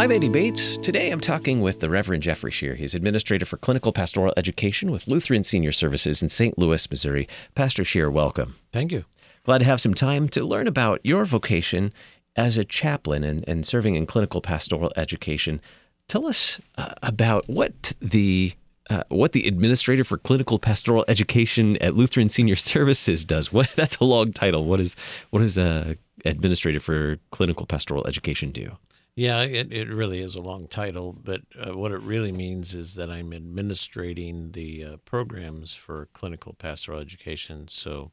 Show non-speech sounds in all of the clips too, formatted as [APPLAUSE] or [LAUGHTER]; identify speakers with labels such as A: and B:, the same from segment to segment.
A: I'm Andy Bates. Today I'm talking with the Reverend Jeffrey Shear. He's Administrator for Clinical Pastoral Education with Lutheran Senior Services in St. Louis, Missouri. Pastor Shear, welcome.
B: Thank you.
A: Glad to have some time to learn about your vocation as a chaplain and, and serving in clinical pastoral education. Tell us uh, about what the uh, what the administrator for clinical pastoral education at Lutheran Senior Services does. What [LAUGHS] that's a long title. What is what does a administrator for clinical pastoral education do?
B: Yeah, it, it really is a long title, but uh, what it really means is that I'm administrating the uh, programs for clinical pastoral education. So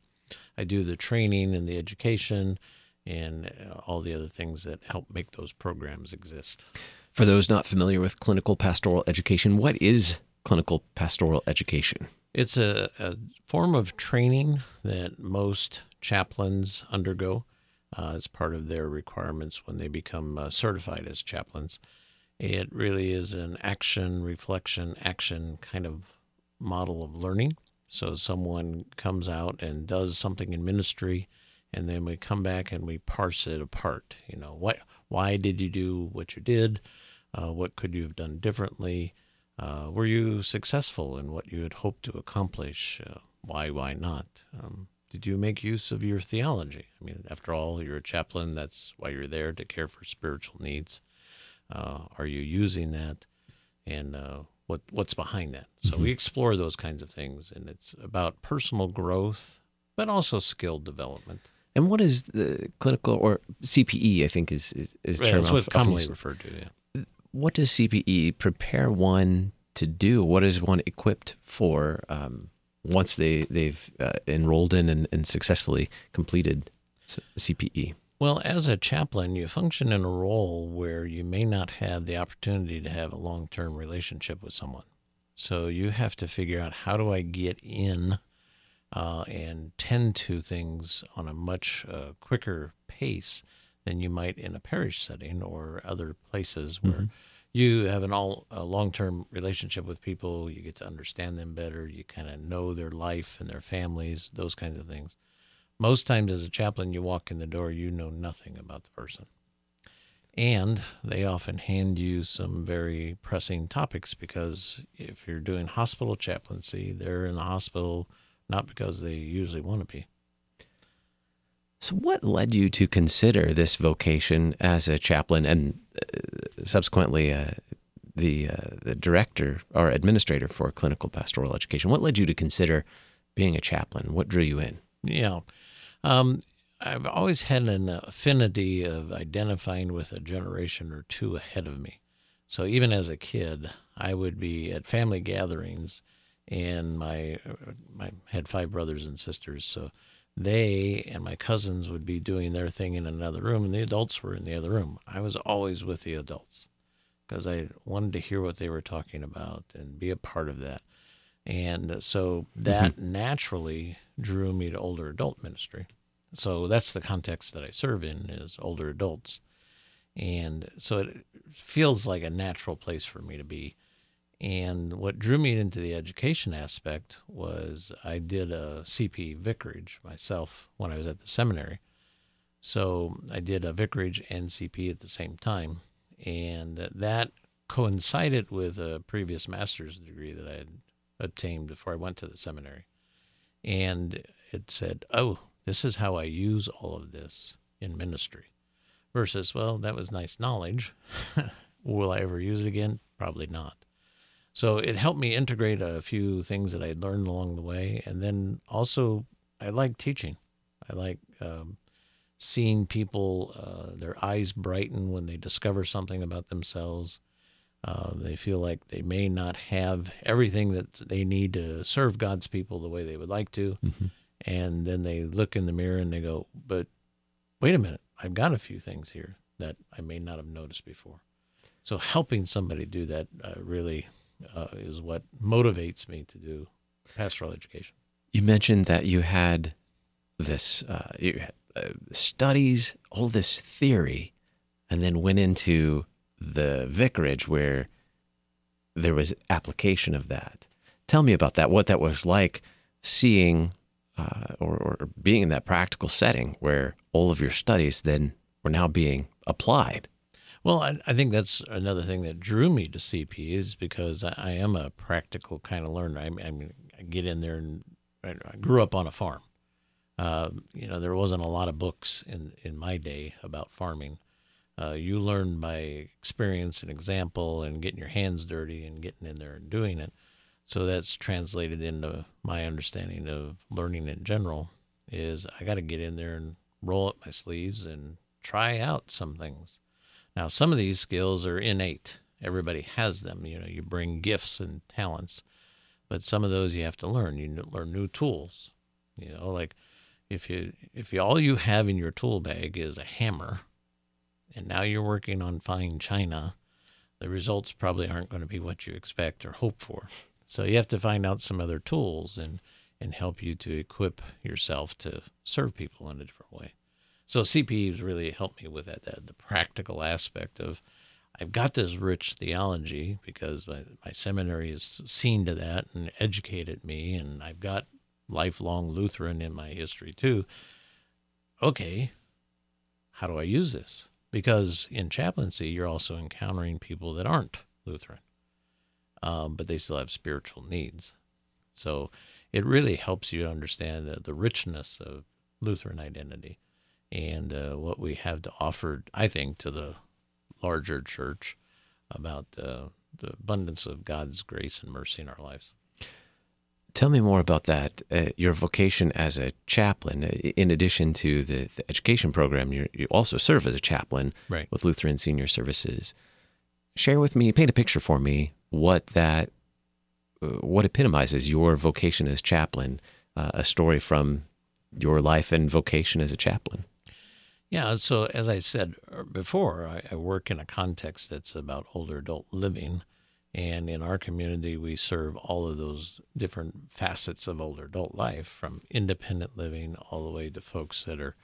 B: I do the training and the education and uh, all the other things that help make those programs exist.
A: For those not familiar with clinical pastoral education, what is clinical pastoral education?
B: It's a, a form of training that most chaplains undergo uh, as part of their requirements when they become uh, certified as chaplains. It really is an action, reflection, action kind of model of learning. So someone comes out and does something in ministry, and then we come back and we parse it apart. You know, what, why did you do what you did? Uh, what could you have done differently? Uh, were you successful in what you had hoped to accomplish? Uh, why, why not? Um, did you make use of your theology? I mean, after all, you're a chaplain. That's why you're there to care for spiritual needs. Uh, are you using that? And uh, what what's behind that? So mm-hmm. we explore those kinds of things, and it's about personal growth, but also skill development.
A: And what is the clinical or CPE? I think is is, is
B: right,
A: term
B: that's what commonly referred to. Yeah.
A: What does CPE prepare one to do? What is one equipped for? Um, once they they've uh, enrolled in and, and successfully completed CPE?
B: Well, as a chaplain, you function in a role where you may not have the opportunity to have a long term relationship with someone. So you have to figure out how do I get in uh, and tend to things on a much uh, quicker pace than you might in a parish setting or other places where. Mm-hmm you have an all a long-term relationship with people you get to understand them better you kind of know their life and their families those kinds of things. Most times as a chaplain you walk in the door you know nothing about the person. And they often hand you some very pressing topics because if you're doing hospital chaplaincy they're in the hospital not because they usually want to be
A: so, what led you to consider this vocation as a chaplain and uh, subsequently uh, the uh, the director or administrator for clinical pastoral education? What led you to consider being a chaplain? What drew you in?
B: Yeah, um, I've always had an affinity of identifying with a generation or two ahead of me. So even as a kid, I would be at family gatherings, and my uh, my had five brothers and sisters, so they and my cousins would be doing their thing in another room, and the adults were in the other room. I was always with the adults because I wanted to hear what they were talking about and be a part of that. And so that mm-hmm. naturally drew me to older adult ministry. So that's the context that I serve in is older adults. And so it feels like a natural place for me to be. And what drew me into the education aspect was I did a CP vicarage myself when I was at the seminary. So I did a vicarage and CP at the same time. And that coincided with a previous master's degree that I had obtained before I went to the seminary. And it said, oh, this is how I use all of this in ministry. Versus, well, that was nice knowledge. [LAUGHS] Will I ever use it again? Probably not. So it helped me integrate a few things that I had learned along the way. And then also, I like teaching. I like um, seeing people, uh, their eyes brighten when they discover something about themselves. Uh, they feel like they may not have everything that they need to serve God's people the way they would like to. Mm-hmm. And then they look in the mirror and they go, but wait a minute, I've got a few things here that I may not have noticed before. So helping somebody do that uh, really uh, is what motivates me to do pastoral education.
A: You mentioned that you had this uh, you had, uh, studies, all this theory, and then went into the vicarage where there was application of that. Tell me about that. What that was like, seeing uh, or, or being in that practical setting where all of your studies then were now being applied.
B: Well, I, I think that's another thing that drew me to CP is because I, I am a practical kind of learner. I, mean, I get in there and I, I grew up on a farm. Uh, you know, there wasn't a lot of books in, in my day about farming. Uh, you learn by experience and example and getting your hands dirty and getting in there and doing it. So that's translated into my understanding of learning in general is I got to get in there and roll up my sleeves and try out some things. Now, some of these skills are innate. Everybody has them. You know, you bring gifts and talents, but some of those you have to learn. You learn new tools. You know, like if you if you, all you have in your tool bag is a hammer, and now you're working on fine china, the results probably aren't going to be what you expect or hope for. So you have to find out some other tools and and help you to equip yourself to serve people in a different way. So CPE has really helped me with that, that, the practical aspect of I've got this rich theology because my, my seminary has seen to that and educated me, and I've got lifelong Lutheran in my history too. Okay, how do I use this? Because in chaplaincy, you're also encountering people that aren't Lutheran, um, but they still have spiritual needs. So it really helps you understand the, the richness of Lutheran identity and uh, what we have to offer, I think, to the larger church about uh, the abundance of God's grace and mercy in our lives.
A: Tell me more about that. Uh, your vocation as a chaplain, uh, in addition to the, the education program, you also serve as a chaplain
B: right.
A: with Lutheran Senior Services. Share with me, paint a picture for me, what that, uh, what epitomizes your vocation as chaplain, uh, a story from your life and vocation as a chaplain.
B: Yeah, so as I said uh, before, I, I, work in a context that's about older adult living. And in our community, we serve all of those different facets of older adult life from independent living all the way to folks that are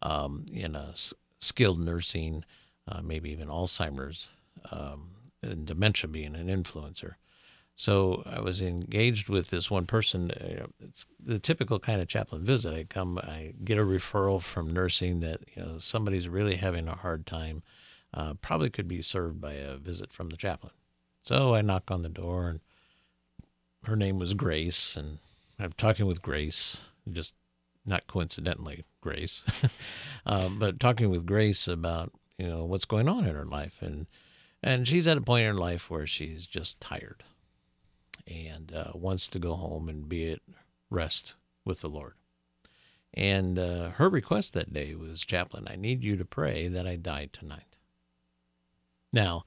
B: um, in a skilled nursing, uh, maybe even Alzheimer's, um, and dementia being an influencer. So I was engaged with this one person. Uh, it's the typical kind of chaplain visit. I come, I get a referral from nursing that you know somebody's really having a hard time. Uh, probably could be served by a visit from the chaplain. So I knock on the door, and her name was Grace, and I'm talking with Grace, just not coincidentally Grace, [LAUGHS] um, but talking with Grace about you know what's going on in her life, and and she's at a point in her life where she's just tired and uh, wants to go home and be at rest with the Lord. And uh, her request that day was, Chaplain, I need you to pray that I die tonight. Now,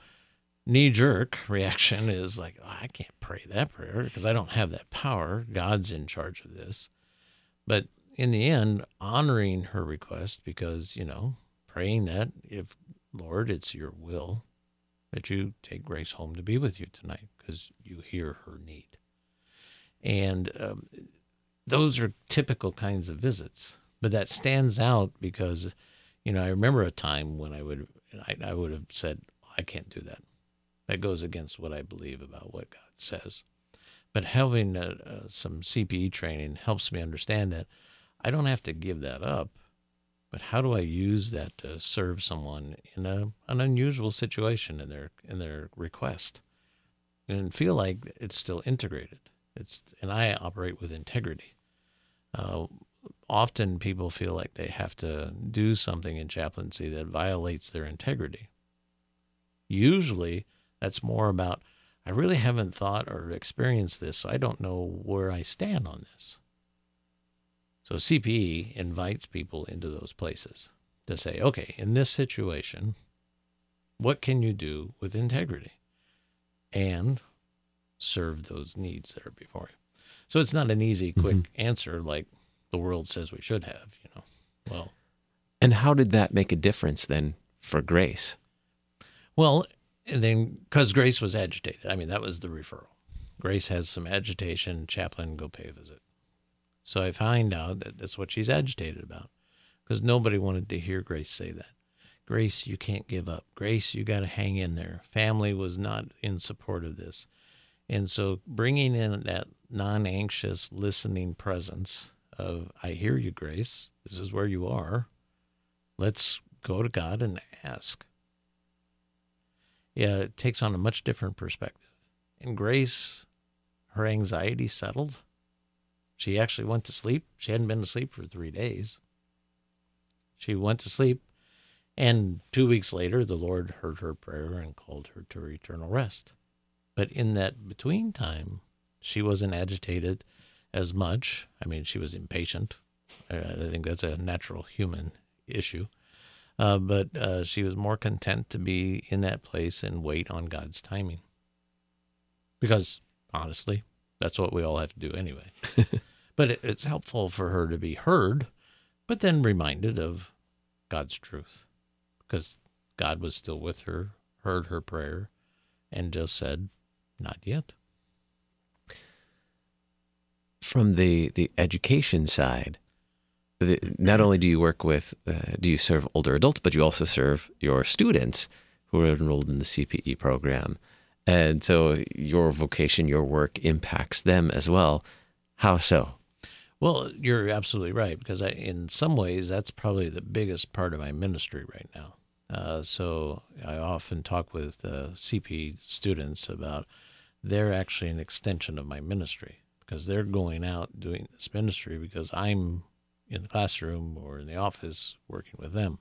B: knee jerk reaction is like, oh, I can't pray that prayer because I don't have that power. God's in charge of this. But in the end, honoring her request because, you know, praying that if, Lord, it's your will, that you take Grace home to be with you tonight because you hear her need. And um, those are typical kinds of visits, but that stands out because, you know, I remember a time when I would I, I would have said I can't do that. That goes against what I believe about what God says. But having uh, uh, some CPE training helps me understand that I don't have to give that up but how do I use that to serve someone in a, an unusual situation in their in their request, and feel like it's still integrated? It's and I operate with integrity. Uh, often people feel like they have to do something in chaplaincy that violates their integrity. Usually, that's more about I really haven't thought or experienced this, so I don't know where I stand on this. So CPE invites people into those places to say, okay, in this situation, what can you do with integrity and serve those needs that are before you? So it's not an easy, quick mm-hmm. answer like the world says we should have, you know. Well,
A: and how did that make a difference then for Grace?
B: Well, and then because Grace was agitated, I mean, that was the referral. Grace has some agitation, chaplain, go pay a visit. So I find out that that's what she's agitated about because nobody wanted to hear Grace say that. Grace, you can't give up. Grace, you got to hang in there. Family was not in support of this. And so bringing in that non anxious listening presence of, I hear you, Grace. This is where you are. Let's go to God and ask. yeah, it takes on a much different perspective. And Grace, her anxiety settled. She actually went to sleep. She hadn't been to sleep for three days. She went to sleep, and two weeks later, the Lord heard her prayer and called her to eternal rest. But in that between time, she wasn't agitated as much. I mean, she was impatient. I think that's a natural human issue. Uh, but uh, she was more content to be in that place and wait on God's timing. Because honestly, that's what we all have to do anyway. [LAUGHS] but it, it's helpful for her to be heard, but then reminded of God's truth. Because God was still with her, heard her prayer, and just said, Not yet.
A: From the, the education side, not only do you work with, uh, do you serve older adults, but you also serve your students who are enrolled in the CPE program. And so your vocation, your work impacts them as well. How so?
B: Well, you're absolutely right because I, in some ways that's probably the biggest part of my ministry right now. Uh, so I often talk with uh, CP students about they're actually an extension of my ministry because they're going out doing this ministry because I'm in the classroom or in the office working with them.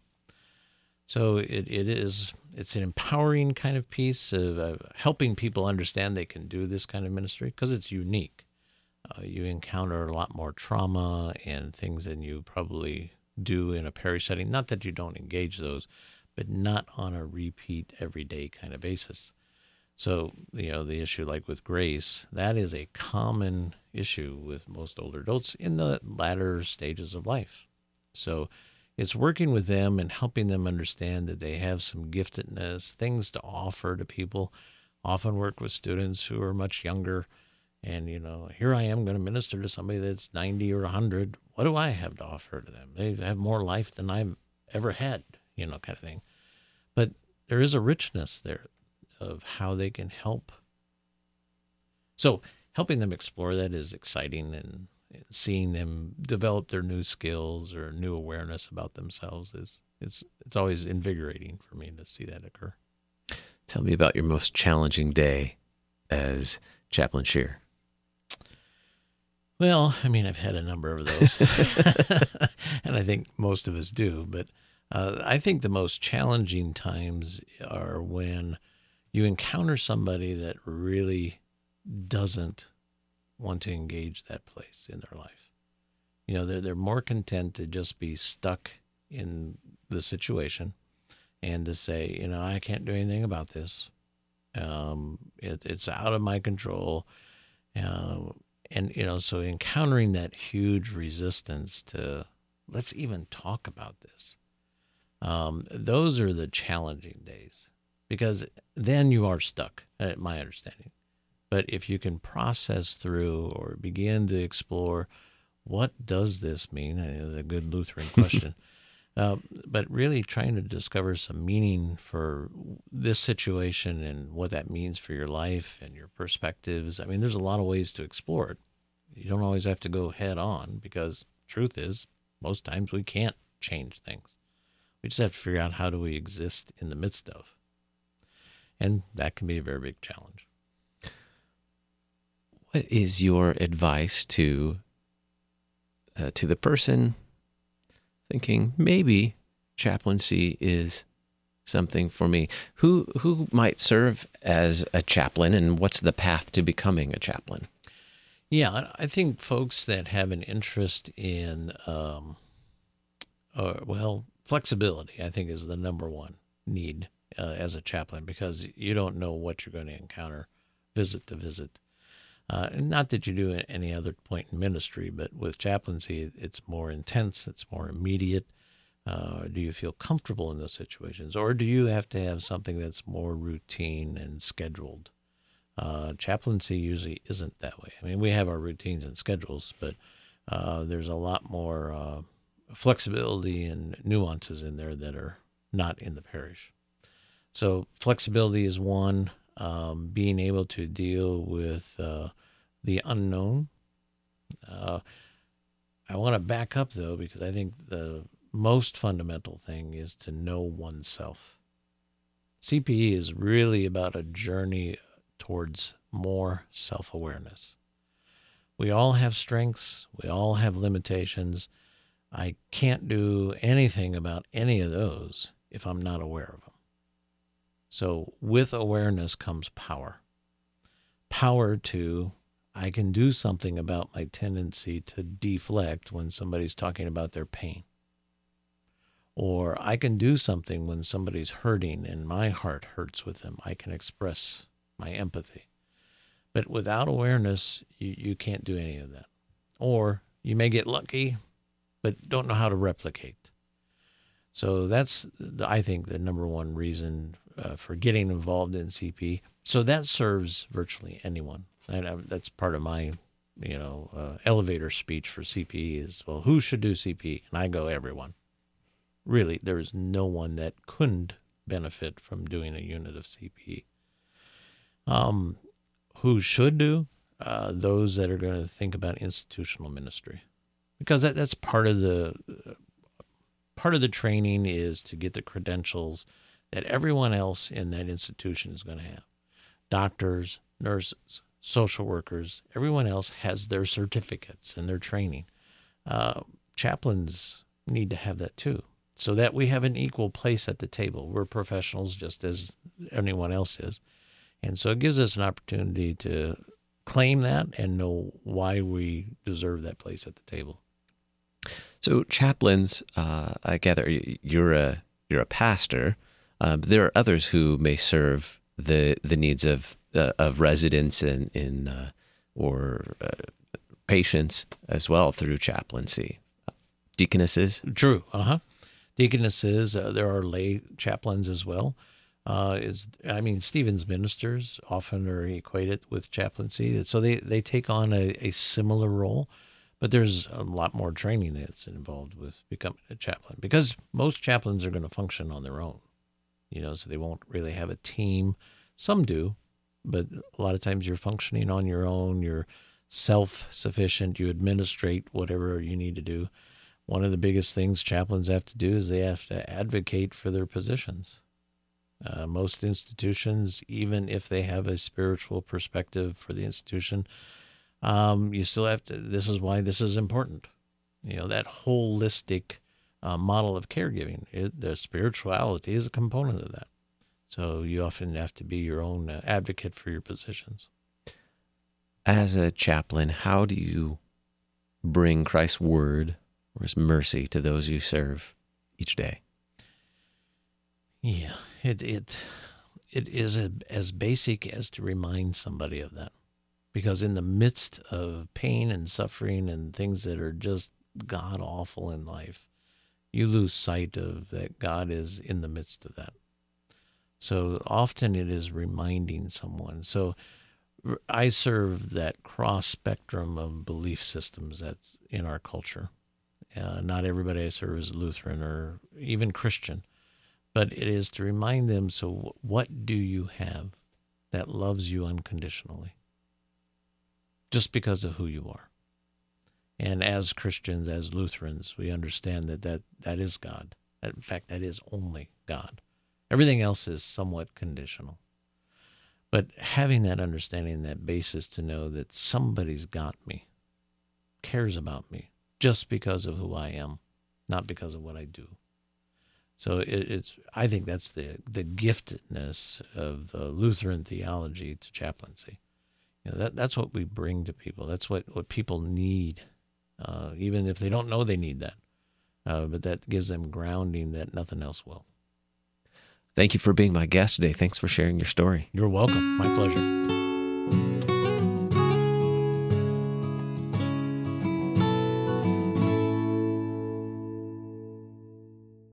B: So it, it is it's an empowering kind of piece of uh, helping people understand they can do this kind of ministry because it's unique. Uh, you encounter a lot more trauma and things than you probably do in a parish setting. Not that you don't engage those, but not on a repeat everyday kind of basis. So, you know, the issue like with grace, that is a common issue with most older adults in the latter stages of life. So, it's working with them and helping them understand that they have some giftedness, things to offer to people. Often work with students who are much younger. And, you know, here I am going to minister to somebody that's 90 or 100. What do I have to offer to them? They have more life than I've ever had, you know, kind of thing. There is a richness there of how they can help. So helping them explore that is exciting and seeing them develop their new skills or new awareness about themselves is it's it's always invigorating for me to see that occur.
A: Tell me about your most challenging day as chaplain Shear.
B: Well, I mean, I've had a number of those, [LAUGHS] [LAUGHS] and I think most of us do. But uh, I think the most challenging times are when you encounter somebody that really doesn't want to engage that place in their life. You know, they're they're more content to just be stuck in the situation and to say, you know, I can't do anything about this. Um, it, it's out of my control. Uh, and, you know, so encountering that huge resistance to let's even talk about this. Um, those are the challenging days because then you are stuck, at my understanding. But if you can process through or begin to explore what does this mean, a good Lutheran question, [LAUGHS] uh, but really trying to discover some meaning for this situation and what that means for your life and your perspectives. I mean, there's a lot of ways to explore it. You don't always have to go head on because truth is, most times we can't change things. We just have to figure out how do we exist in the midst of and that can be a very big challenge.
A: What is your advice to uh, to the person thinking maybe chaplaincy is something for me? Who who might serve as a chaplain, and what's the path to becoming a chaplain?
B: Yeah, I think folks that have an interest in, um, uh, well, flexibility, I think is the number one need uh, as a chaplain because you don't know what you're going to encounter visit to visit. Uh, not that you do at any other point in ministry, but with chaplaincy, it's more intense, it's more immediate. Uh, do you feel comfortable in those situations, or do you have to have something that's more routine and scheduled? Uh, chaplaincy usually isn't that way. I mean, we have our routines and schedules, but uh, there's a lot more uh, flexibility and nuances in there that are not in the parish. So flexibility is one. Um, being able to deal with uh, the unknown. Uh, I want to back up though because I think the most fundamental thing is to know oneself. CPE is really about a journey towards more self awareness. We all have strengths, we all have limitations. I can't do anything about any of those if I'm not aware of them. So, with awareness comes power. Power to, I can do something about my tendency to deflect when somebody's talking about their pain. Or I can do something when somebody's hurting and my heart hurts with them. I can express my empathy. But without awareness, you, you can't do any of that. Or you may get lucky, but don't know how to replicate. So that's, I think, the number one reason uh, for getting involved in CP. So that serves virtually anyone. And uh, that's part of my, you know, uh, elevator speech for CP is, well, who should do CP? And I go, everyone. Really, there is no one that couldn't benefit from doing a unit of CP. Um, who should do? Uh, those that are going to think about institutional ministry, because that, that's part of the part of the training is to get the credentials that everyone else in that institution is going to have. Doctors, nurses, social workers, everyone else has their certificates and their training. Uh, chaplains need to have that too, so that we have an equal place at the table. We're professionals just as anyone else is. And so it gives us an opportunity to claim that and know why we deserve that place at the table.
A: So chaplains, uh, I gather you're a you're a pastor. Um, there are others who may serve the the needs of uh, of residents in in uh, or uh, patients as well through chaplaincy. Deaconesses,
B: true. Uh huh. Deaconesses. There are lay chaplains as well uh, is I mean Stephen's ministers often are equated with chaplaincy, so they they take on a, a similar role, but there's a lot more training that's involved with becoming a chaplain because most chaplains are going to function on their own, you know, so they won't really have a team. Some do, but a lot of times you're functioning on your own. You're self sufficient. You administrate whatever you need to do. One of the biggest things chaplains have to do is they have to advocate for their positions uh, most institutions, even if they have a spiritual perspective for the institution, um, you still have to. This is why this is important. You know that holistic uh, model of caregiving. It, the spirituality is a component of that. So you often have to be your own uh, advocate for your positions.
A: As a chaplain, how do you bring Christ's word or His mercy to those you serve each day?
B: Yeah, it it it is a, as basic as to remind somebody of that, because in the midst of pain and suffering and things that are just god awful in life, you lose sight of that God is in the midst of that. So often it is reminding someone. So I serve that cross spectrum of belief systems that's in our culture. Uh, not everybody I serve is Lutheran or even Christian but it is to remind them so what do you have that loves you unconditionally just because of who you are. And as christians as lutherans we understand that that, that is god. In fact that is only god. Everything else is somewhat conditional. But having that understanding that basis to know that somebody's got me cares about me just because of who i am not because of what i do. So it, it's I think that's the the giftedness of uh, Lutheran theology to chaplaincy. You know, that that's what we bring to people. That's what what people need, uh, even if they don't know they need that. Uh, but that gives them grounding that nothing else will.
A: Thank you for being my guest today. Thanks for sharing your story.
B: You're welcome. My pleasure.